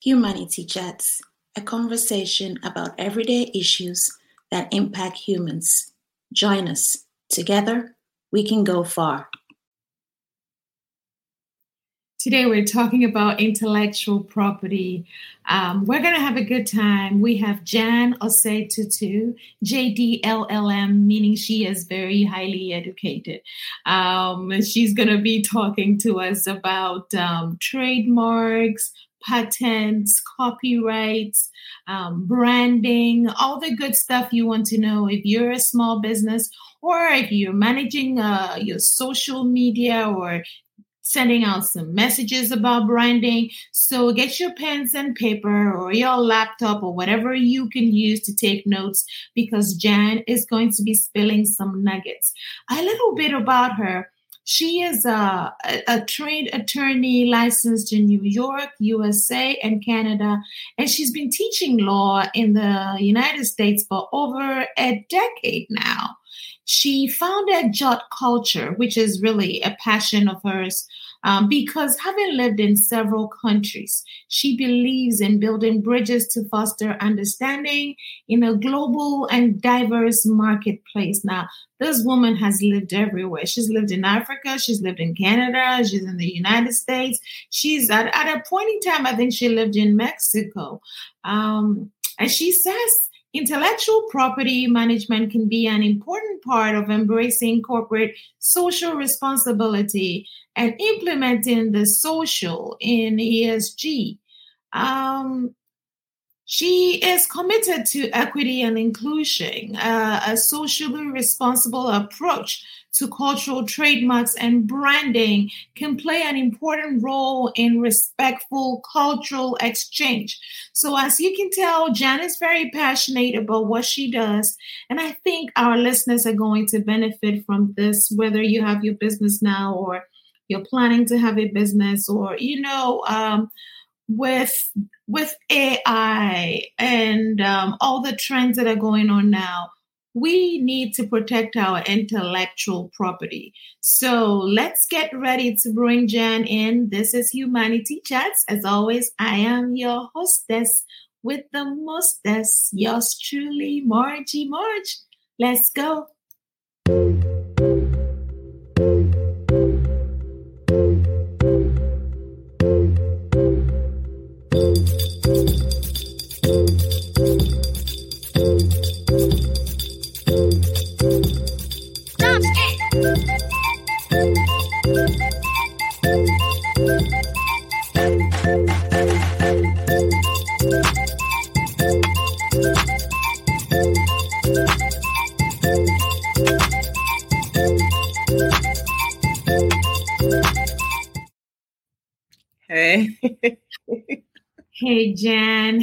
Humanity Chats, a conversation about everyday issues that impact humans. Join us. Together, we can go far. Today, we're talking about intellectual property. Um, we're going to have a good time. We have Jan Osei Tutu, JDLLM, meaning she is very highly educated. Um, she's going to be talking to us about um, trademarks, patents, copyrights, um, branding, all the good stuff you want to know if you're a small business or if you're managing uh, your social media or sending out some messages about branding. So get your pens and paper or your laptop or whatever you can use to take notes because Jan is going to be spilling some nuggets. A little bit about her. She is a, a, a, trained attorney licensed in New York, USA, and Canada. And she's been teaching law in the United States for over a decade now. She founded Jot Culture, which is really a passion of hers um, because having lived in several countries, she believes in building bridges to foster understanding in a global and diverse marketplace. Now, this woman has lived everywhere. She's lived in Africa, she's lived in Canada, she's in the United States. She's at, at a point in time, I think she lived in Mexico. Um, and she says Intellectual property management can be an important part of embracing corporate social responsibility and implementing the social in ESG. Um, she is committed to equity and inclusion, uh, a socially responsible approach to cultural trademarks and branding can play an important role in respectful cultural exchange. So, as you can tell, Jan is very passionate about what she does. And I think our listeners are going to benefit from this, whether you have your business now or you're planning to have a business or, you know, um, with with AI and um, all the trends that are going on now, we need to protect our intellectual property. So let's get ready to bring Jan in. This is Humanity Chats. As always, I am your hostess with the mostess, yours truly, Margie Marge. Let's go. Hey, Jan.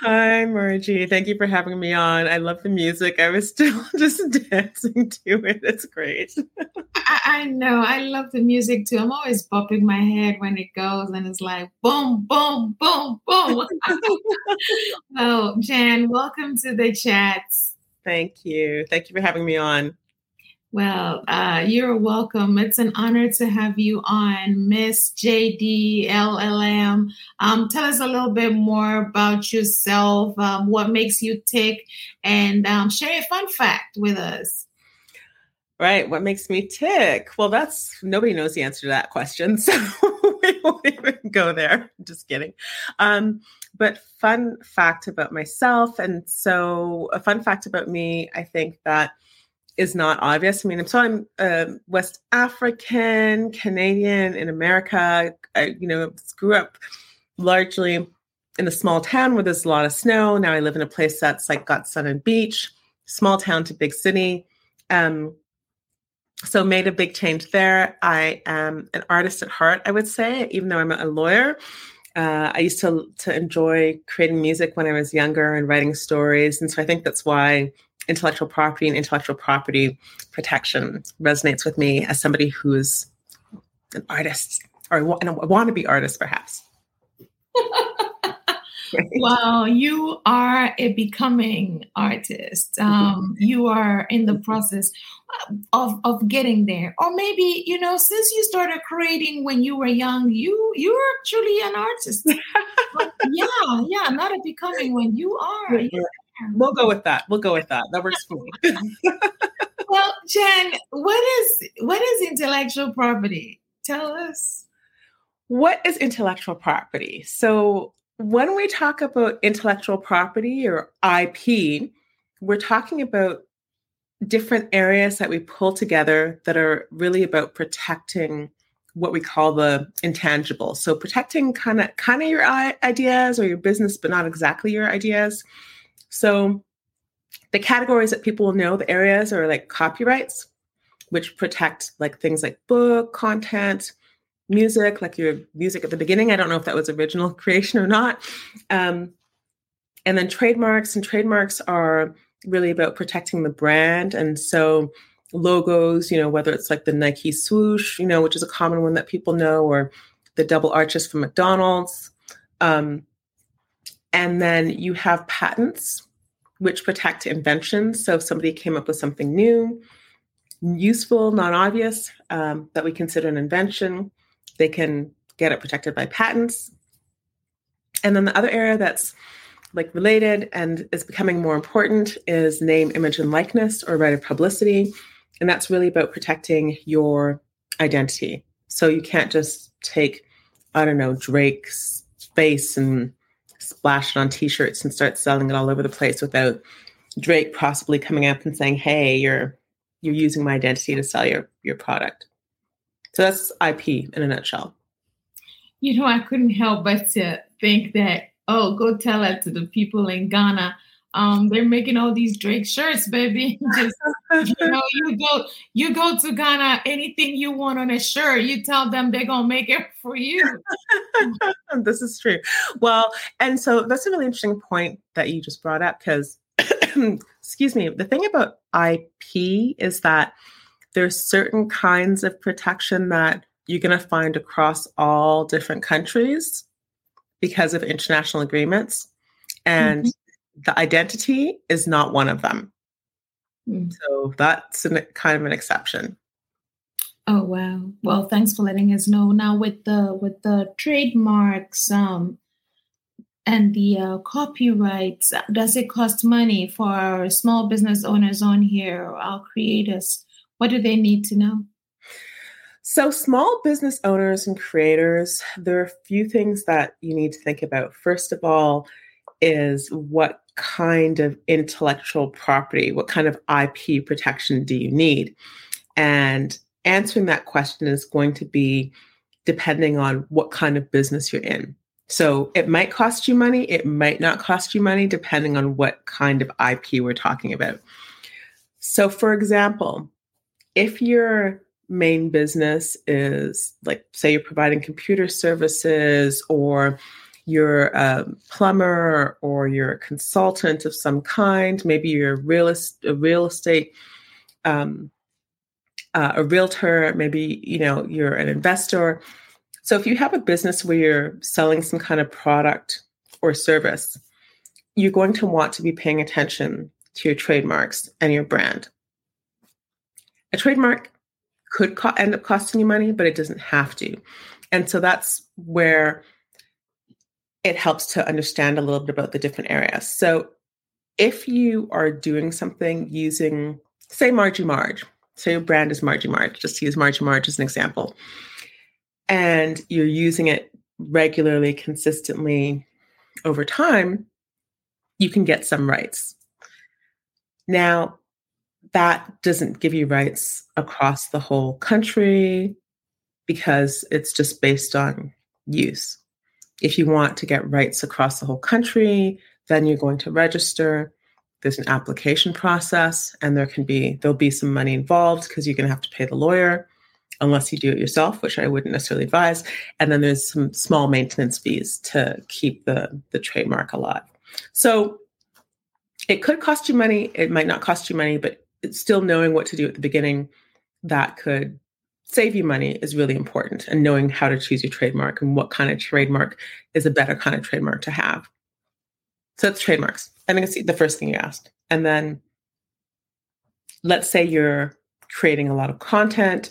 Hi, Margie. Thank you for having me on. I love the music. I was still just dancing to it. It's great. I, I, know. I love the music too. I'm always bopping my head when it goes and it's like boom, boom, boom, boom. oh, Jan, welcome to the chats. Thank you. Thank you for having me on. Well, uh, you're welcome. It's an honor to have you on, Miss JDLLM. Um, tell us a little bit more about yourself, um, what makes you tick, and um, share a fun fact with us. Right. What makes me tick? Well, that's nobody knows the answer to that question. So we won't even go there. Just kidding. Um, but fun fact about myself. And so, a fun fact about me, I think that is not obvious. I mean, I'm so I'm uh, West African, Canadian in America. I, you know, grew up largely in a small town where there's a lot of snow. Now I live in a place that's like got sun and beach, small town to big city. Um, so made a big change there. I am an artist at heart, I would say, even though I'm a lawyer. Uh, I used to to enjoy creating music when I was younger and writing stories, and so I think that's why intellectual property and intellectual property protection resonates with me as somebody who's an artist or a wannabe artist, perhaps. wow, you are a becoming artist. Um, you are in the process of of getting there, or maybe you know, since you started creating when you were young, you you're actually an artist. yeah, yeah, not a becoming one. You are. Yeah. We'll go with that. We'll go with that. That works for me. well, Jen, what is what is intellectual property? Tell us. What is intellectual property? So, when we talk about intellectual property or IP, we're talking about different areas that we pull together that are really about protecting what we call the intangible. So protecting kind of kind of your ideas or your business, but not exactly your ideas. So the categories that people will know, the areas are like copyrights, which protect like things like book content, music, like your music at the beginning. I don't know if that was original creation or not. Um, and then trademarks, and trademarks are really about protecting the brand. And so logos, you know, whether it's like the Nike swoosh, you know, which is a common one that people know, or the double arches from McDonald's. Um, and then you have patents, which protect inventions. So if somebody came up with something new, useful, non obvious, um, that we consider an invention, they can get it protected by patents. And then the other area that's like related and is becoming more important is name, image, and likeness or right of publicity. And that's really about protecting your identity. So you can't just take, I don't know, Drake's face and splash it on t-shirts and start selling it all over the place without Drake possibly coming up and saying, "Hey, you're you're using my identity to sell your your product." So that's IP in a nutshell. You know, I couldn't help but to think that oh, go tell that to the people in Ghana. Um, they're making all these Drake shirts, baby. Just you know, you go you go to Ghana, anything you want on a shirt, you tell them they're gonna make it for you. this is true. Well, and so that's a really interesting point that you just brought up because excuse me, the thing about IP is that there's certain kinds of protection that you're going to find across all different countries because of international agreements. And mm-hmm. The identity is not one of them. Mm. So that's an, kind of an exception. Oh wow! Well, thanks for letting us know. Now with the with the trademarks um, and the uh, copyrights, does it cost money for our small business owners on here, or our creators? What do they need to know? So, small business owners and creators, there are a few things that you need to think about. First of all, is what kind of intellectual property, what kind of IP protection do you need? And answering that question is going to be depending on what kind of business you're in. So it might cost you money, it might not cost you money, depending on what kind of IP we're talking about. So, for example, if you're main business is like say you're providing computer services or you're a plumber or you're a consultant of some kind maybe you're a real, a real estate um, uh, a realtor maybe you know you're an investor so if you have a business where you're selling some kind of product or service you're going to want to be paying attention to your trademarks and your brand a trademark could co- end up costing you money, but it doesn't have to. And so that's where it helps to understand a little bit about the different areas. So if you are doing something using, say, Margie Marge, say your brand is Margie Marge, just use Margie Marge as an example, and you're using it regularly, consistently over time, you can get some rights. Now, that doesn't give you rights across the whole country because it's just based on use. If you want to get rights across the whole country, then you're going to register. There's an application process, and there can be there'll be some money involved because you're going to have to pay the lawyer, unless you do it yourself, which I wouldn't necessarily advise. And then there's some small maintenance fees to keep the the trademark alive. So it could cost you money. It might not cost you money, but still knowing what to do at the beginning that could save you money is really important and knowing how to choose your trademark and what kind of trademark is a better kind of trademark to have. So it's trademarks. I think it's the first thing you asked. And then let's say you're creating a lot of content.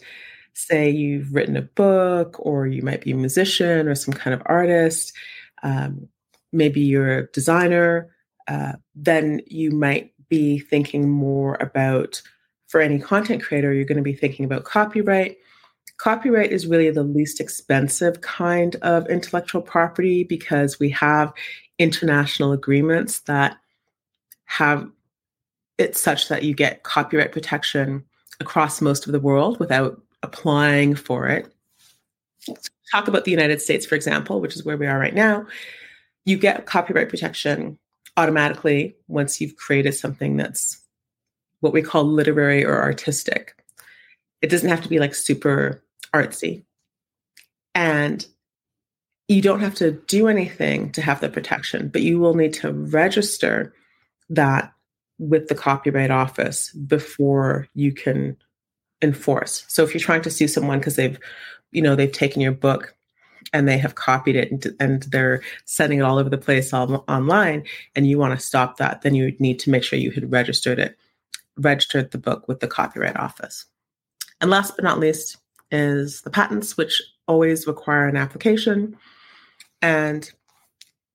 Say you've written a book, or you might be a musician or some kind of artist. Um, maybe you're a designer, uh, then you might be thinking more about, for any content creator, you're going to be thinking about copyright. Copyright is really the least expensive kind of intellectual property because we have international agreements that have it such that you get copyright protection across most of the world without applying for it. Talk about the United States, for example, which is where we are right now. You get copyright protection automatically once you've created something that's what we call literary or artistic. It doesn't have to be like super artsy. And you don't have to do anything to have the protection, but you will need to register that with the Copyright Office before you can enforce. So if you're trying to sue someone because they've, you know, they've taken your book and they have copied it and, and they're sending it all over the place all, online, and you want to stop that, then you need to make sure you had registered it, registered the book with the Copyright Office. And last but not least is the patents, which always require an application. And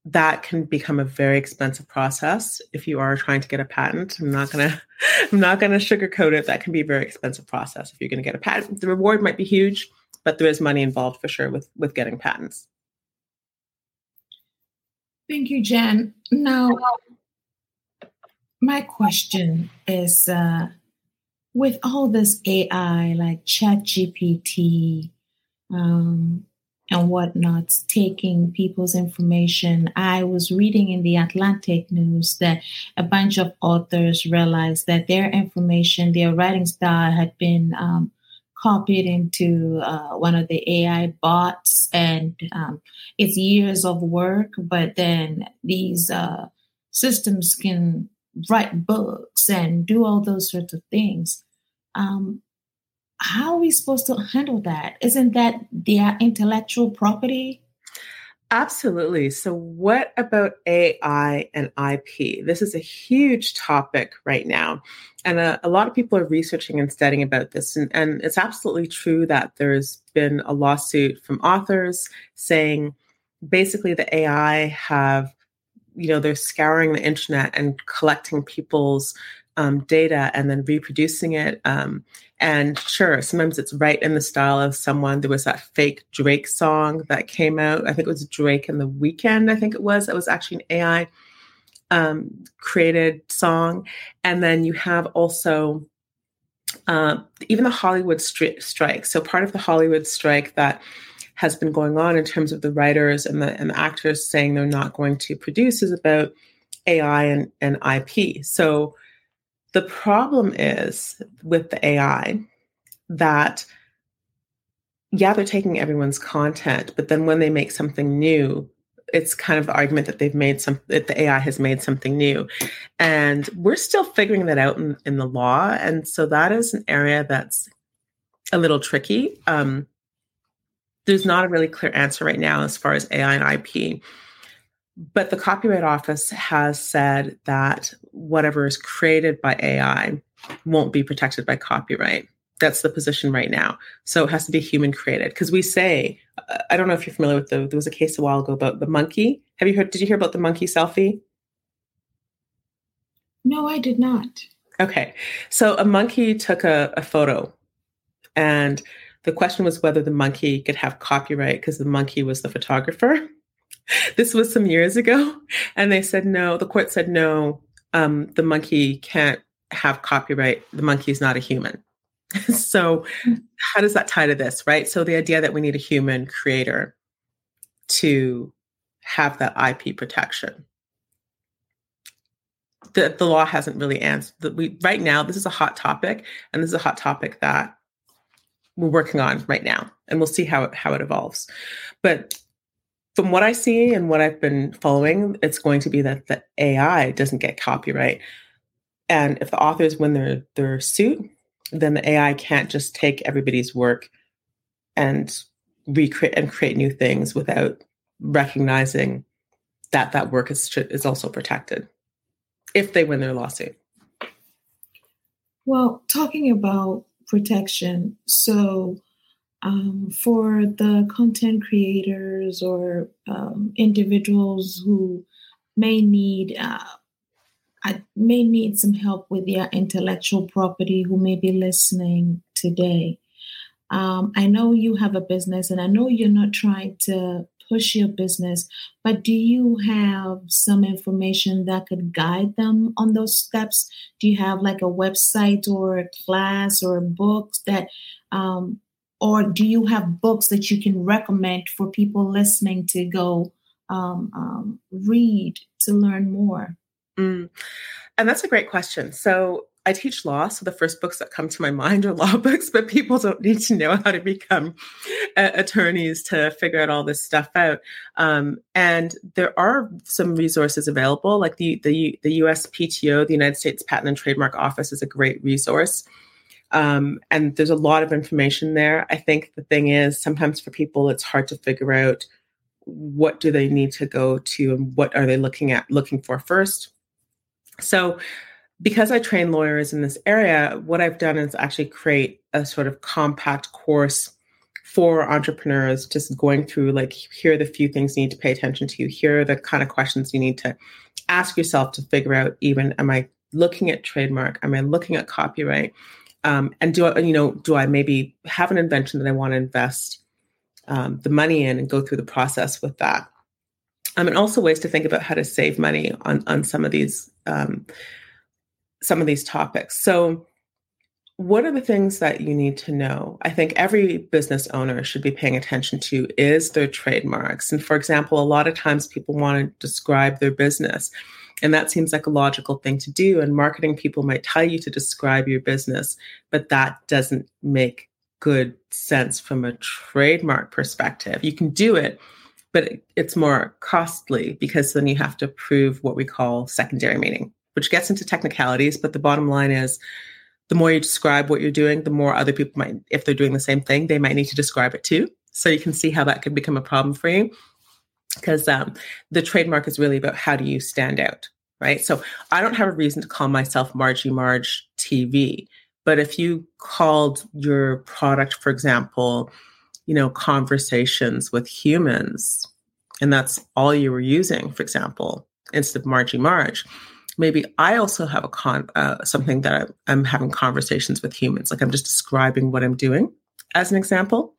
that can become a very expensive process if you are trying to get a patent. I'm not gonna I'm not gonna sugarcoat it. That can be a very expensive process if you're gonna get a patent. The reward might be huge, but there is money involved for sure with with getting patents. Thank you, Jen. Now, my question is uh, with all this AI like ChatGPT, um, and whatnot, taking people's information. I was reading in the Atlantic news that a bunch of authors realized that their information, their writing style had been um, copied into uh, one of the AI bots, and um, it's years of work, but then these uh, systems can write books and do all those sorts of things. Um, how are we supposed to handle that? Isn't that their intellectual property? Absolutely. So, what about AI and IP? This is a huge topic right now. And a, a, lot of people are researching and studying about this. And, and it's absolutely true that there's been a lawsuit from authors saying basically the AI have, you know, they're scouring the internet and collecting people's um, data and then reproducing it. Um, and sure, sometimes it's right in the style of someone. There was that fake Drake song that came out. I think it was Drake and the Weeknd. I think it was. It was actually an AI um, created song. And then you have also uh, even the Hollywood stri- strike. So part of the Hollywood strike that has been going on in terms of the writers and the, and the actors saying they're not going to produce is about AI and, and IP. So the problem is with the AI that, yeah, they're taking everyone's content, but then when they make something new, it's kind of the argument that they've made some that the AI has made something new. And we're still figuring that out in, in the law. And so that is an area that's a little tricky. Um, there's not a really clear answer right now as far as AI and IP. But the Copyright Office has said that whatever is created by AI won't be protected by copyright. That's the position right now. So it has to be human created. Because we say, I don't know if you're familiar with the, there was a case a while ago about the monkey. Have you heard, did you hear about the monkey selfie? No, I did not. Okay. So a monkey took a, a photo and the question was whether the monkey could have copyright because the monkey was the photographer. this was some years ago. And they said no, the court said no, um, the monkey can't have copyright. The monkey is not a human. so, how does that tie to this, right? So, the idea that we need a human creator to have that IP protection. The, the law hasn't really answered. The, we right now, this is a hot topic, and this is a hot topic that we're working on right now, and we'll see how it, how it evolves. But from what I see and what I've been following, it's going to be that the AI doesn't get copyright. And if the authors win their, their suit, then the AI can't just take everybody's work and recreate and create new things without recognizing that that work is is also protected if they win their lawsuit. Well, talking about protection, so um, for the content creators or um, individuals who may need uh, I may need some help with their intellectual property who may be listening today. Um, I know you have a business and I know you're not trying to push your business, but do you have some information that could guide them on those steps? Do you have like a website or a class or books that, um, or do you have books that you can recommend for people listening to go um, um read to learn more? Mm. And that's a great question. So I teach law, so the first books that come to my mind are law books, but people don't need to know how to become uh, attorneys to figure out all this stuff out. Um, and there are some resources available, like the the the USPTO, the United States Patent and Trademark Office, is a great resource. Um, and there's a lot of information there. I think the thing is, sometimes for people, it's hard to figure out what do they need to go to and what are they looking at looking for first so, because I train lawyers in this area, what I've done is actually create a sort of compact course for entrepreneurs, just going through like, here are the few things you need to pay attention to, here are the kind of questions you need to ask yourself to figure out even, am I looking at trademark? Am I looking at copyright? Um, and do I, you know, do I maybe have an invention that I want to invest um, the money in and go through the process with that? um, and also ways to think about how to save money on on some of these um, some of these topics. So, what are the things that you need to know? I think every business owner should be paying attention to is their trademarks. And for example, a lot of times people want to describe their business. And that seems like a logical thing to do. And marketing people might tell you to describe your business, but that doesn't make good sense from a trademark perspective. You can do it, but it's more costly because then you have to prove what we call secondary meaning, which gets into technicalities. But the bottom line is the more you describe what you're doing, the more other people might, if they're doing the same thing, they might need to describe it too. So you can see how that could become a problem for you because um, the trademark is really about how do you stand out, right? So I don't have a reason to call myself Margie Marge TV, but if you called your product, for example, you know, conversations with humans, and that's all you were using, for example, instead of Margie Marge, maybe I also have a con uh, something that I'm, I'm having conversations with humans, like I'm just describing what I'm doing as an example.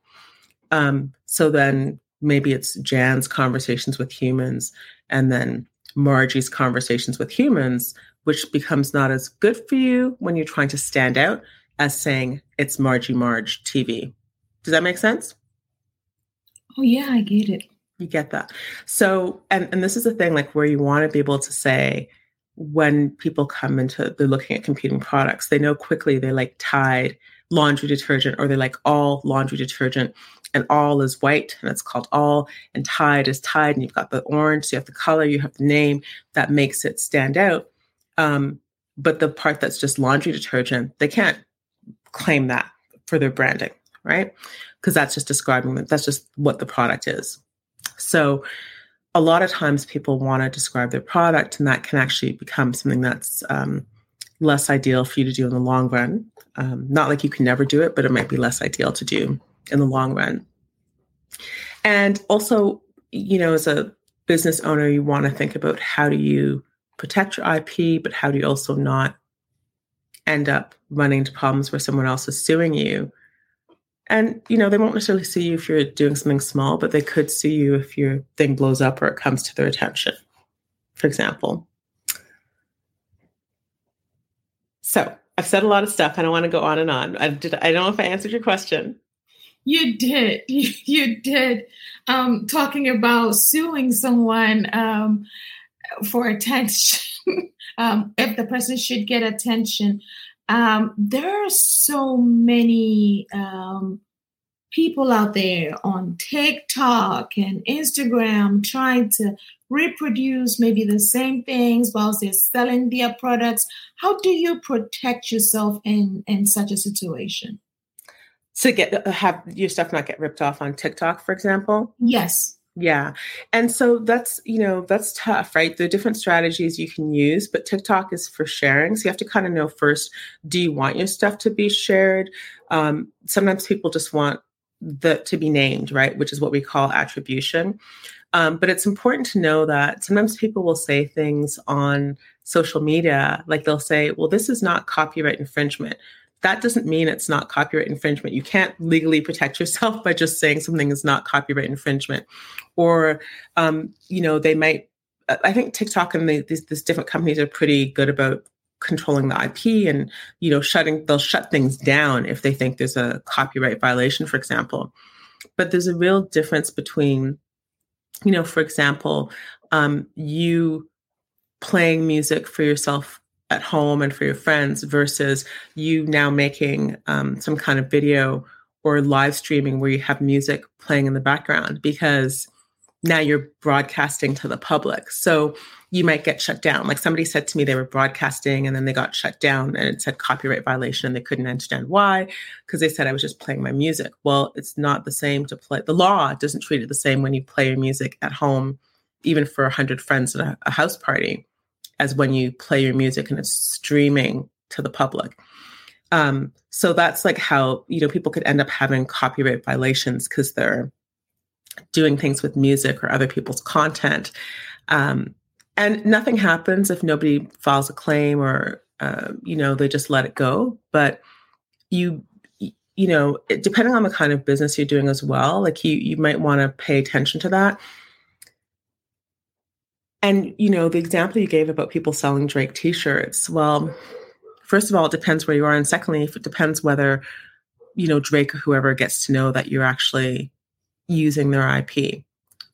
Um, so then maybe it's Jan's conversations with humans, and then Margie's conversations with humans, which becomes not as good for you when you're trying to stand out as saying it's Margie Marge TV. Does that make sense? Oh yeah, I get it. You get that. So, and and this is the thing, like where you want to be able to say when people come into they're looking at competing products, they know quickly they like Tide laundry detergent or they like all laundry detergent and all is white and it's called all and tide is tide and you've got the orange so you have the color you have the name that makes it stand out um, but the part that's just laundry detergent they can't claim that for their branding right because that's just describing them. That's just what the product is. So a lot of times people want to describe their product, and that can actually become something that's um, less ideal for you to do in the long run. Um, not like you can never do it, but it might be less ideal to do in the long run. And also, you know, as a business owner, you want to think about how do you protect your IP, but how do you also not end up running into problems where someone else is suing you and you know, they won't necessarily see you if you're doing something small, but they could see you if your thing blows up or it comes to their attention, for example. So I've said a lot of stuff. I don't want to go on and on. I did. I don't know if I answered your question. You did. You, you did. Um, talking about suing someone um, for attention, um, if the person should get attention. Um, there are so many um, people out there on TikTok and Instagram trying to reproduce maybe the same things while they're selling their products. How do you protect yourself in in such a situation? To get have your stuff not get ripped off on TikTok, for example. Yes. Yeah. And so that's, you know, that's tough, right? There are different strategies you can use, but TikTok is for sharing. So you have to kind of know first, do you want your stuff to be shared? Um, sometimes people just want the to be named, right? Which is what we call attribution. Um, but it's important to know that sometimes people will say things on social media, like they'll say, well, this is not copyright infringement. That doesn't mean it's not copyright infringement. You can't legally protect yourself by just saying something is not copyright infringement. Or, um, you know, they might, I think TikTok and the, these, these different companies are pretty good about controlling the IP and you know shutting they'll shut things down if they think there's a copyright violation for example but there's a real difference between you know for example um, you playing music for yourself at home and for your friends versus you now making um, some kind of video or live streaming where you have music playing in the background because now you're broadcasting to the public so you might get shut down. Like somebody said to me, they were broadcasting and then they got shut down and it said copyright violation and they couldn't understand why because they said I was just playing my music. Well, it's not the same to play. The law doesn't treat it the same when you play your music at home, even for 100 friends at a, a house party, as when you play your music and it's streaming to the public. Um, so that's like how, you know, people could end up having copyright violations because they're doing things with music or other people's content. Um, and nothing happens if nobody files a claim or uh, you know they just let it go but you you know depending on the kind of business you're doing as well like you you might want to pay attention to that and you know the example you gave about people selling drake t-shirts well first of all it depends where you are and secondly if it depends whether you know drake or whoever gets to know that you're actually using their ip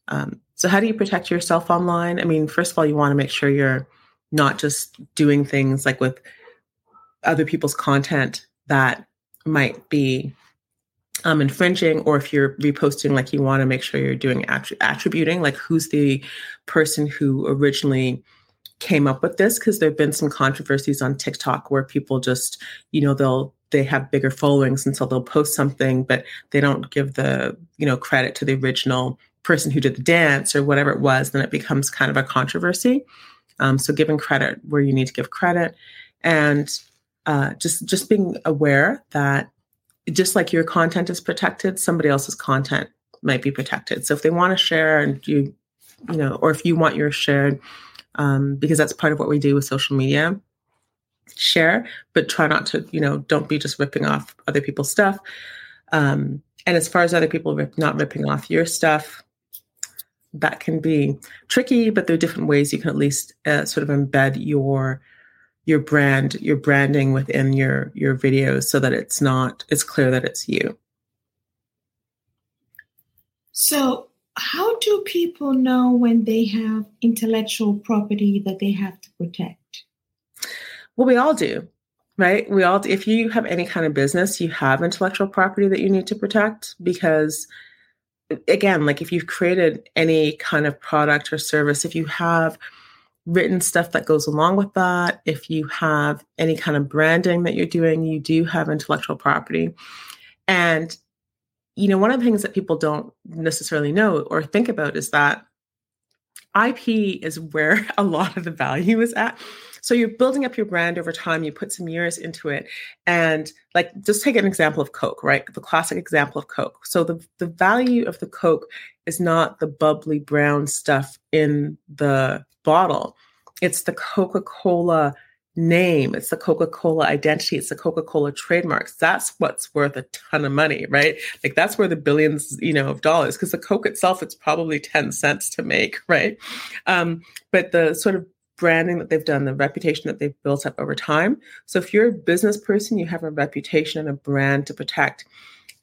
um, so, how do you protect yourself online? I mean, first of all, you want to make sure you're not just doing things like with other people's content that might be um, infringing, or if you're reposting, like you want to make sure you're doing attri- attributing, like who's the person who originally came up with this because there have been some controversies on TikTok where people just, you know, they'll they have bigger followings and so they'll post something, but they don't give the, you know, credit to the original person who did the dance or whatever it was, then it becomes kind of a controversy. Um, so giving credit where you need to give credit, and uh, just just being aware that just like your content is protected, somebody else's content might be protected. So if they want to share and you, you know, or if you want your shared, um, because that's part of what we do with social media, share, but try not to, you know, don't be just ripping off other people's stuff. Um, and as far as other people rip, not ripping off your stuff, that can be tricky, but there are different ways you can at least uh, sort of embed your your brand, your branding within your your videos, so that it's not it's clear that it's you. So, how do people know when they have intellectual property that they have to protect? Well, we all do, right? We all, if you have any kind of business, you have intellectual property that you need to protect because again, like if you've created any kind of product or service, if you have written stuff that goes along with that, if you have any kind of branding that you're doing, you do have intellectual property. And, you know, one of the things that people don't necessarily know or think about is that IP is where a lot of the value is at. So you're building up your brand over time, you put some years into it. And like just take an example of Coke, right? The classic example of Coke. So the, the value of the Coke is not the bubbly brown stuff in the bottle. It's the Coca-Cola name it's the coca-cola identity it's the coca-cola trademarks that's what's worth a ton of money right like that's where the billions you know of dollars because the coke itself it's probably 10 cents to make right um, but the sort of branding that they've done, the reputation that they've built up over time. So if you're a business person, you have a reputation and a brand to protect.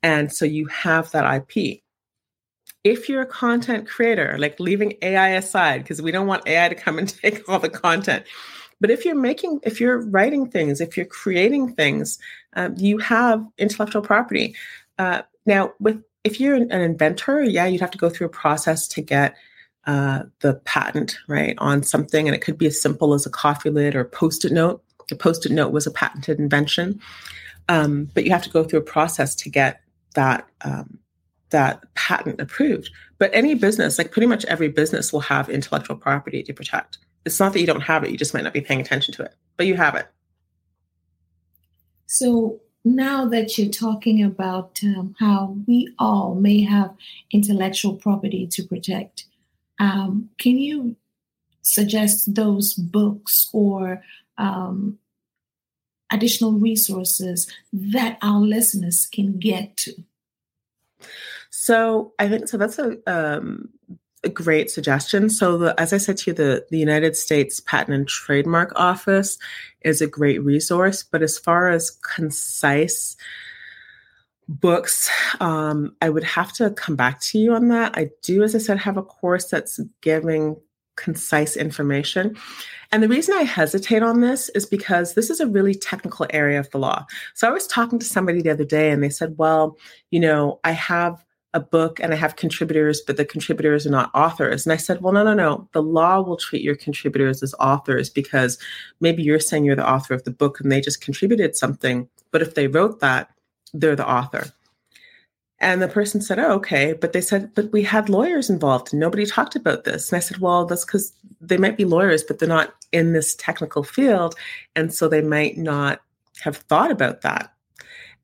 And so you have that IP. If you're a content creator, like leaving AI aside, because we don't want AI to come and take all the content. But if you're making, if you're writing things, if you're creating things, um, you have intellectual property. Uh, now, with if you're an inventor, yeah, you'd have to go through a process to get uh, the patent, right, on something. And it could be as simple as a coffee lid or post it note. The post it note was a patented invention. Um, but you have to go through a process to get that um, that patent approved. But any business, like pretty much every business, will have intellectual property to protect. It's not that you don't have it; you just might not be paying attention to it, but you have it. So now that you're talking about um, how we all may have intellectual property to protect, Um, can you suggest those books or um, additional resources that our listeners can get to? So I think so. That's a um, a great suggestion. So, the, as I said to you, the, the United States Patent and Trademark Office is a great resource. But as far as concise books, um, I would have to come back to you on that. I do, as I said, have a course that's giving concise information. And the reason I hesitate on this is because this is a really technical area of the law. So I was talking to somebody the other day and they said, well, you know, I have a book and I have contributors, but the contributors are not authors. And I said, well, no, no, no. The law will treat your contributors as authors because maybe you're saying you're the author of the book and they just contributed something. But if they wrote that, they're the author. And the person said, Oh, okay. But they said, But we had lawyers involved and nobody talked about this. And I said, Well, that's because they might be lawyers, but they're not in this technical field. And so they might not have thought about that.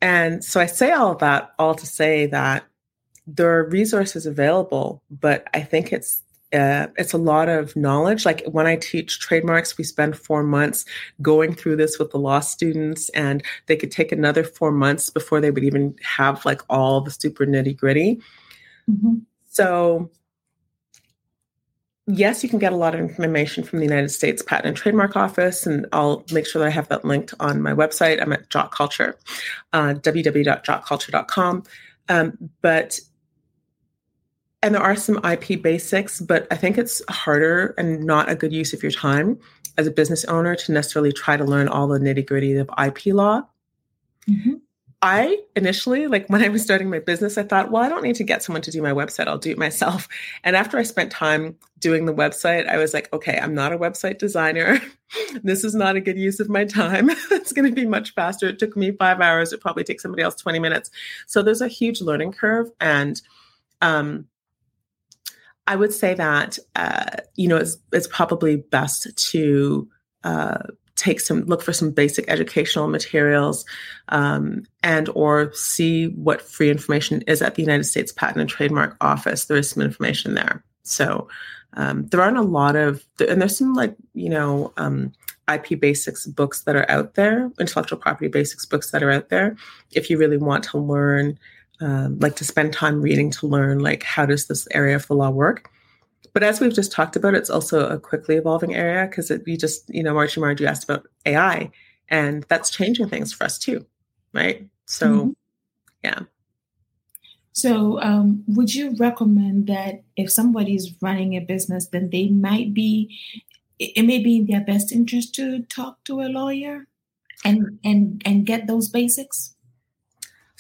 And so I say all of that all to say that there are resources available, but I think it's uh, it's a lot of knowledge. Like when I teach trademarks, we spend four months going through this with the law students, and they could take another four months before they would even have like all the super nitty gritty. Mm-hmm. So, yes, you can get a lot of information from the United States Patent and Trademark Office, and I'll make sure that I have that linked on my website. I'm at JotKulture, uh, www.jotkulture.com. Um, but and there are some IP basics, but I think it's harder and not a good use of your time as a business owner to necessarily try to learn all the nitty gritty of IP law. Mm-hmm. I initially, like when I was starting my business, I thought, well, I don't need to get someone to do my website. I'll do it myself. And after I spent time doing the website, I was like, okay, I'm not a website designer. this is not a good use of my time. it's going to be much faster. It took me five hours. It probably takes somebody else 20 minutes. So there's a huge learning curve. And um, I would say that uh, you know it's it's probably best to uh, take some look for some basic educational materials um, and or see what free information is at the United States Patent and Trademark Office. There is some information there. So um, there aren't a lot of and there's some like you know um, IP basics books that are out there, intellectual property basics books that are out there. If you really want to learn um, like to spend time reading to learn like how does this area of the law work? But as we've just talked about it's also a quickly evolving area because you just you know margie margie asked about ai and that's changing things for us too right? So mm-hmm. yeah. So um, would you recommend that if somebody's running a business then they might be it may be in their best interest to talk to a lawyer and and and get those basics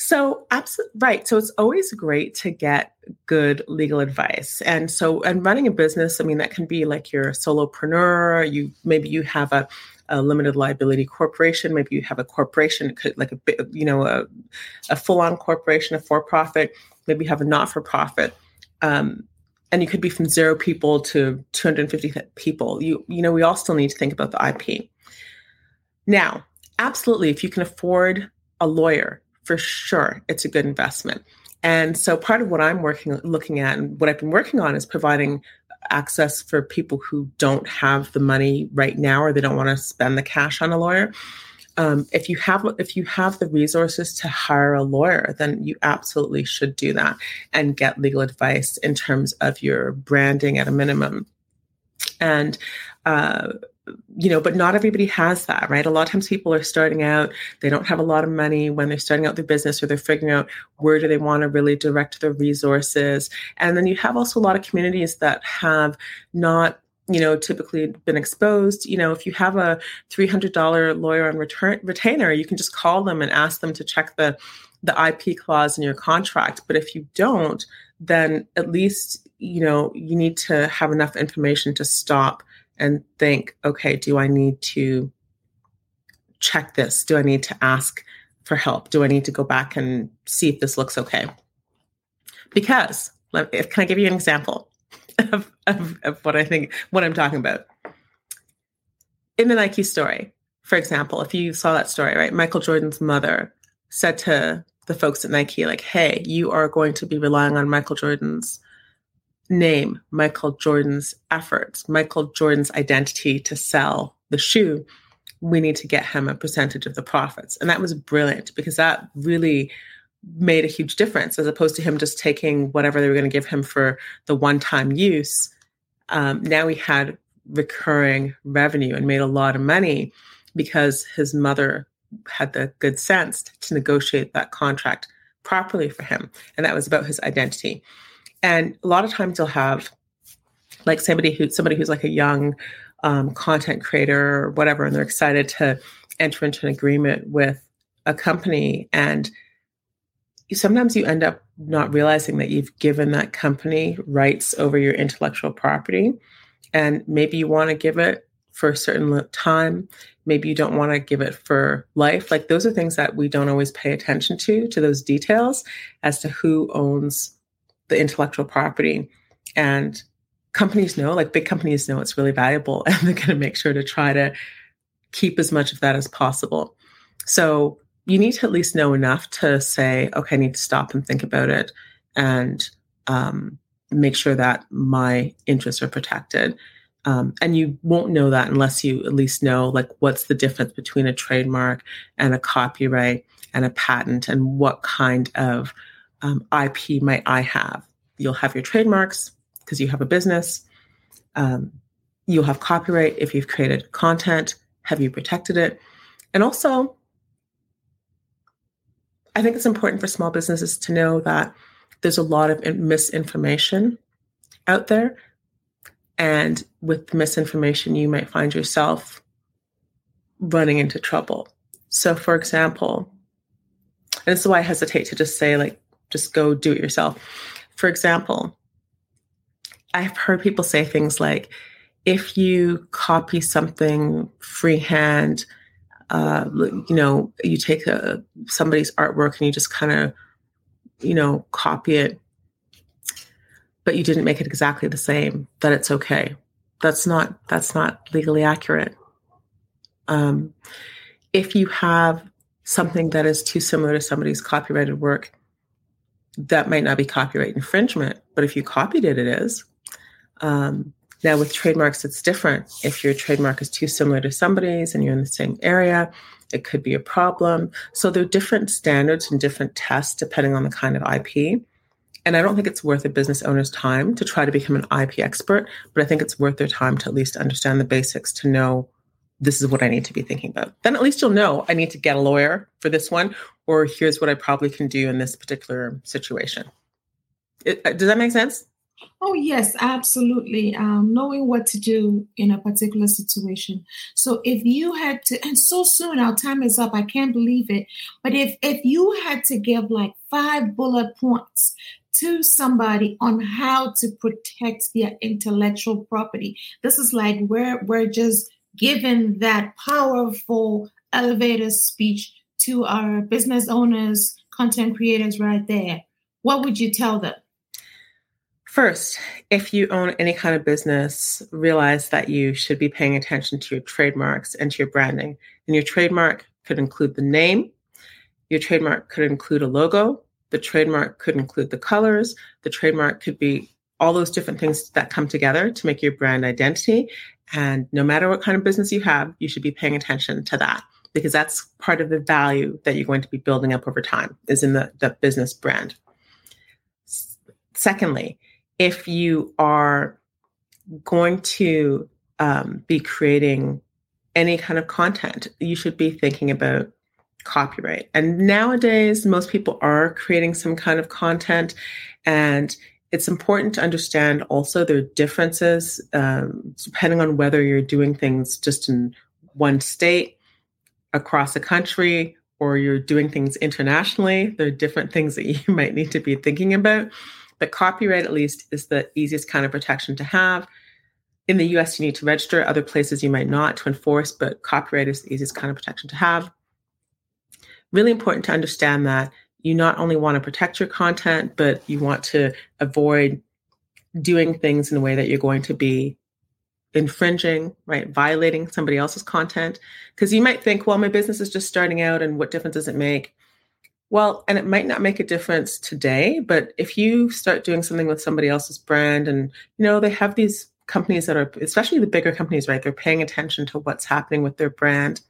so, absolutely right. So, it's always great to get good legal advice. And so, and running a business, I mean, that can be like you're a solopreneur. You maybe you have a, a limited liability corporation. Maybe you have a corporation, like a you know a, a full on corporation, a for profit. Maybe you have a not for profit. Um, and you could be from zero people to 250 people. You you know we all still need to think about the IP. Now, absolutely, if you can afford a lawyer for sure it's a good investment. And so part of what I'm working looking at and what I've been working on is providing access for people who don't have the money right now or they don't want to spend the cash on a lawyer. Um, if you have if you have the resources to hire a lawyer, then you absolutely should do that and get legal advice in terms of your branding at a minimum. And uh, you know, but not everybody has that, right? A lot of times people are starting out, they don't have a lot of money when they're starting out their business or they're figuring out where do they want to really direct their resources. And then you have also a lot of communities that have not you know typically been exposed you know if you have a $300 lawyer on return, retainer you can just call them and ask them to check the the ip clause in your contract but if you don't then at least you know you need to have enough information to stop and think, okay, do I need to check this? Do I need to ask for help? Do I need to go back and see if this looks okay? Because, can I give you an example of, of, of what I think, what I'm talking about? In the Nike story, for example, if you saw that story, right? Michael Jordan's mother said to the folks at Nike, like, hey, you are going to be relying on Michael Jordan's name, Michael Jordan's efforts, Michael Jordan's identity to sell the shoe, we need to get him a percentage of the profits. And that was brilliant because that really made a huge difference as opposed to him just taking whatever they were going to give him for the one time use. Um, now he had recurring revenue and made a lot of money because his mother had the good sense to negotiate that contract properly for him. And that was about his identity. And a lot of times you'll have like somebody who somebody who's like a young um, content creator or whatever, and they're excited to enter into an agreement with a company. And sometimes you end up not realizing that you've given that company rights over your intellectual property. And maybe you want to give it for a certain time. Maybe you don't want to give it for life. Like those are things that we don't always pay attention to, to those details as to who owns the intellectual property. And companies know, like big companies know it's really valuable and they're going to make sure to try to keep as much of that as possible. So you need to at least know enough to say, okay, I need to stop and think about it and um, make sure that my interests are protected. Um, and you won't know that unless you at least know like what's the difference between a trademark and a copyright and a patent and what kind of um, IP might I have? You'll have your trademarks because you have a business. Um, you'll have copyright if you've created content. Have you protected it? And also, I think it's important for small businesses to know that there's a lot of misinformation out there. And with misinformation, you might find yourself running into trouble. So, for example, and this is why I hesitate to just say, like, just go do it yourself. For example, I've heard people say things like, if you copy something freehand, uh, you know, you take a, somebody's artwork and you just kind of, you know, copy it, but you didn't make it exactly the same, that it's okay. That's not that's not legally accurate. Um, if you have something that is too similar to somebody's copyrighted work, that might not be copyright infringement, but if you copied it, it is. Um, now, with trademarks, it's different. If your trademark is too similar to somebody's and you're in the same area, it could be a problem. So there are different standards and different tests depending on the kind of IP. And I don't think it's worth a business owner's time to try to become an IP expert, but I think it's worth their time to at least understand the basics to know this is what I need to be thinking about. Then at least you'll know I need to get a lawyer for this one, or here's what I probably can do in this particular situation. It, uh, does that make sense? Oh, yes, absolutely. Um, knowing what to do in a particular situation. So if you had to, and so soon our time is up, I can't believe it. But if if you had to give like five bullet points to somebody on how to protect their intellectual property, this is like we're we're just given that powerful elevator speech to our business owners, content creators right there. What would you tell them? First, if you own any kind of business, realize that you should be paying attention to your trademarks and to your branding. And your trademark could include the name, your trademark could include a logo, the trademark could include the colors, the trademark could be all those different things that come together to make your brand identity. And no matter what kind of business you have, you should be paying attention to that because that's part of the value that you're going to be building up over time is in the, the business brand. Secondly, if you are going to um, be creating any kind of content, you should be thinking about copyright. And nowadays, most people are creating some kind of content, and it's important to understand also there are differences um, depending on whether you're doing things just in one state, across a country, or you're doing things internationally. There are different things that you might need to be thinking about. But copyright, at least, is the easiest kind of protection to have. In the US, you need to register. Other places, you might not to enforce, but copyright is the easiest kind of protection to have. Really important to understand that you not only want to protect your content, but you want to avoid doing things in a way that you're going to be infringing, right? Violating somebody else's content. Because you might think, well, my business is just starting out and what difference does it make? Well, and it might not make a difference today, but if you start doing something with somebody else's brand and you know they have these companies that are especially the bigger companies, right? They're paying attention to what's happening with their brand.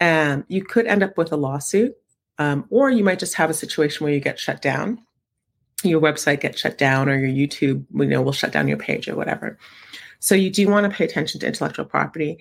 And you could end up with a lawsuit. Um, or you might just have a situation where you get shut down. Your website gets shut down or your YouTube, you know, will shut down your page or whatever. So you do want to pay attention to intellectual property.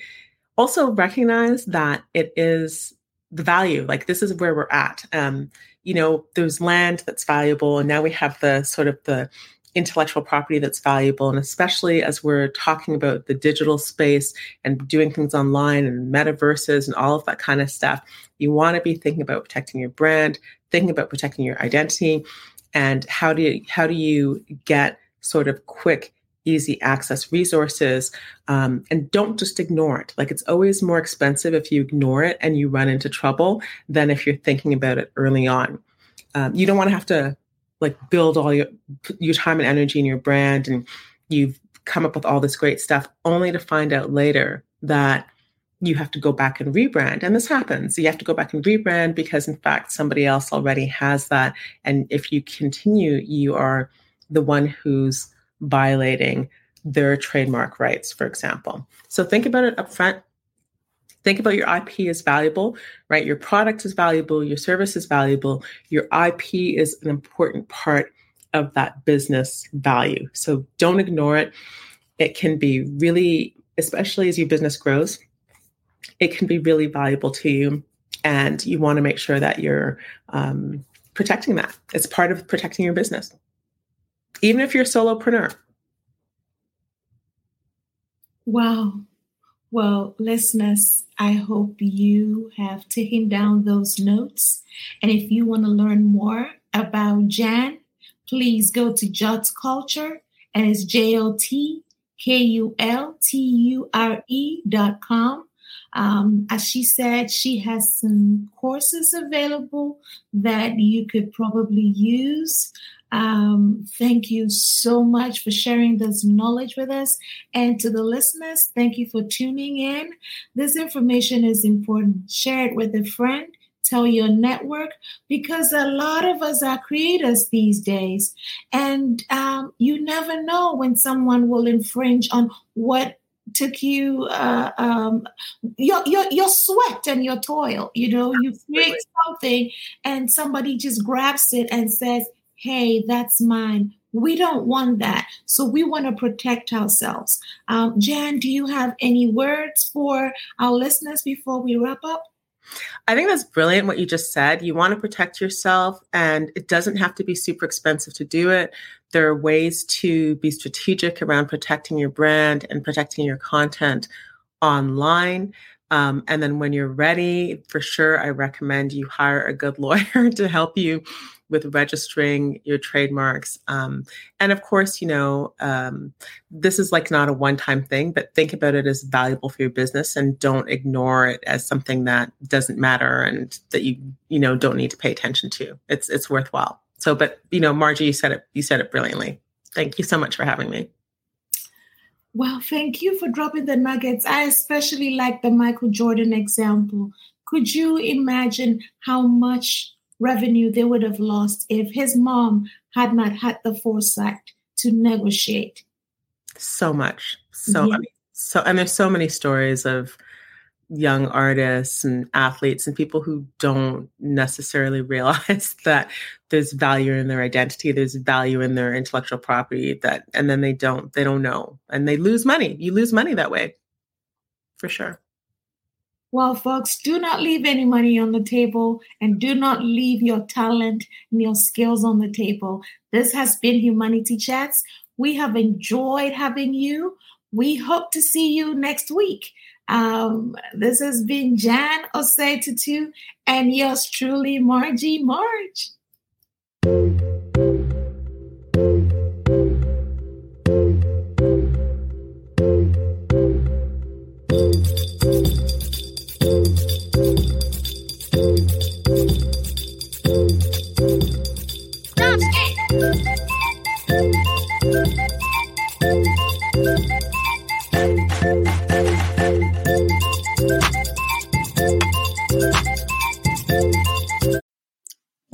Also recognize that it is the value like this is where we're at um, you know there's land that's valuable and now we have the sort of the intellectual property that's valuable and especially as we're talking about the digital space and doing things online and metaverses and all of that kind of stuff you want to be thinking about protecting your brand thinking about protecting your identity and how do you how do you get sort of quick easy access resources um, and don't just ignore it. Like it's always more expensive if you ignore it and you run into trouble than if you're thinking about it early on. Um, you don't want to have to like build all your your time and energy in your brand and you've come up with all this great stuff only to find out later that you have to go back and rebrand and this happens. You have to go back and rebrand because in fact somebody else already has that and if you continue you are the one who's violating their trademark rights, for example. So think about it up front. Think about your IP is valuable, right? Your product is valuable, your service is valuable, your IP is an important part of that business value. So don't ignore it. It can be really, especially as your business grows, it can be really valuable to you. And you want to make sure that you're um, protecting that. It's part of protecting your business even if you're a solopreneur. Wow. Well, listeners, I hope you have taken down those notes. And if you want to learn more about Jan, please go to JotKulture, and it's J O T K U L T U R E dot com. Um, as she said, she has some courses available that you could probably use. Um, thank you so much for sharing this knowledge with us. And to the listeners, thank you for tuning in. This information is important. Share it with a friend. Tell your network because a lot of us are creators these days. And um, you never know when someone will infringe on what took you uh, um, your, your your sweat and your toil you know you create something and somebody just grabs it and says hey, that's mine. We don't want that. So we want to protect ourselves. Um, Jan, do you have any words for our listeners before we wrap up? I think that's brilliant what you just said. You want to protect yourself, and it doesn't have to be super expensive to do it. There are ways to be strategic around protecting your brand and protecting your content online. Um, and then when you're ready, for sure, I recommend you hire a good lawyer to help you with registering your trademarks. Um, and of course, you know, um, this is like not a one time thing, but think about it as valuable for your business and don't ignore it as something that doesn't matter and that you, you know, don't need to pay attention to. It's, it's worthwhile. So, but, you know, Margie, you said it, you said it brilliantly. Thank you so much for having me. Well, thank you for dropping the nuggets. I especially like the Michael Jordan example. Could you imagine how much revenue they would have lost if his mom had not had the foresight to negotiate. So much. So yeah. so and there's so many stories of young artists and athletes and people who don't necessarily realize that there's value in their identity there's value in their intellectual property that and then they don't they don't know and they lose money you lose money that way for sure well, folks, do not leave any money on the table and do not leave your talent and your skills on the table. This has been Humanity Chats. We have enjoyed having you. We hope to see you next week. Um, this has been Jan Osei Tutu and yours truly, Margie March.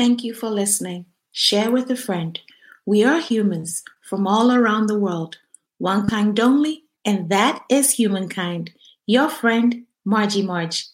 Thank you for listening. Share with a friend. We are humans from all around the world, one kind only, and that is humankind. Your friend, Margie Marge.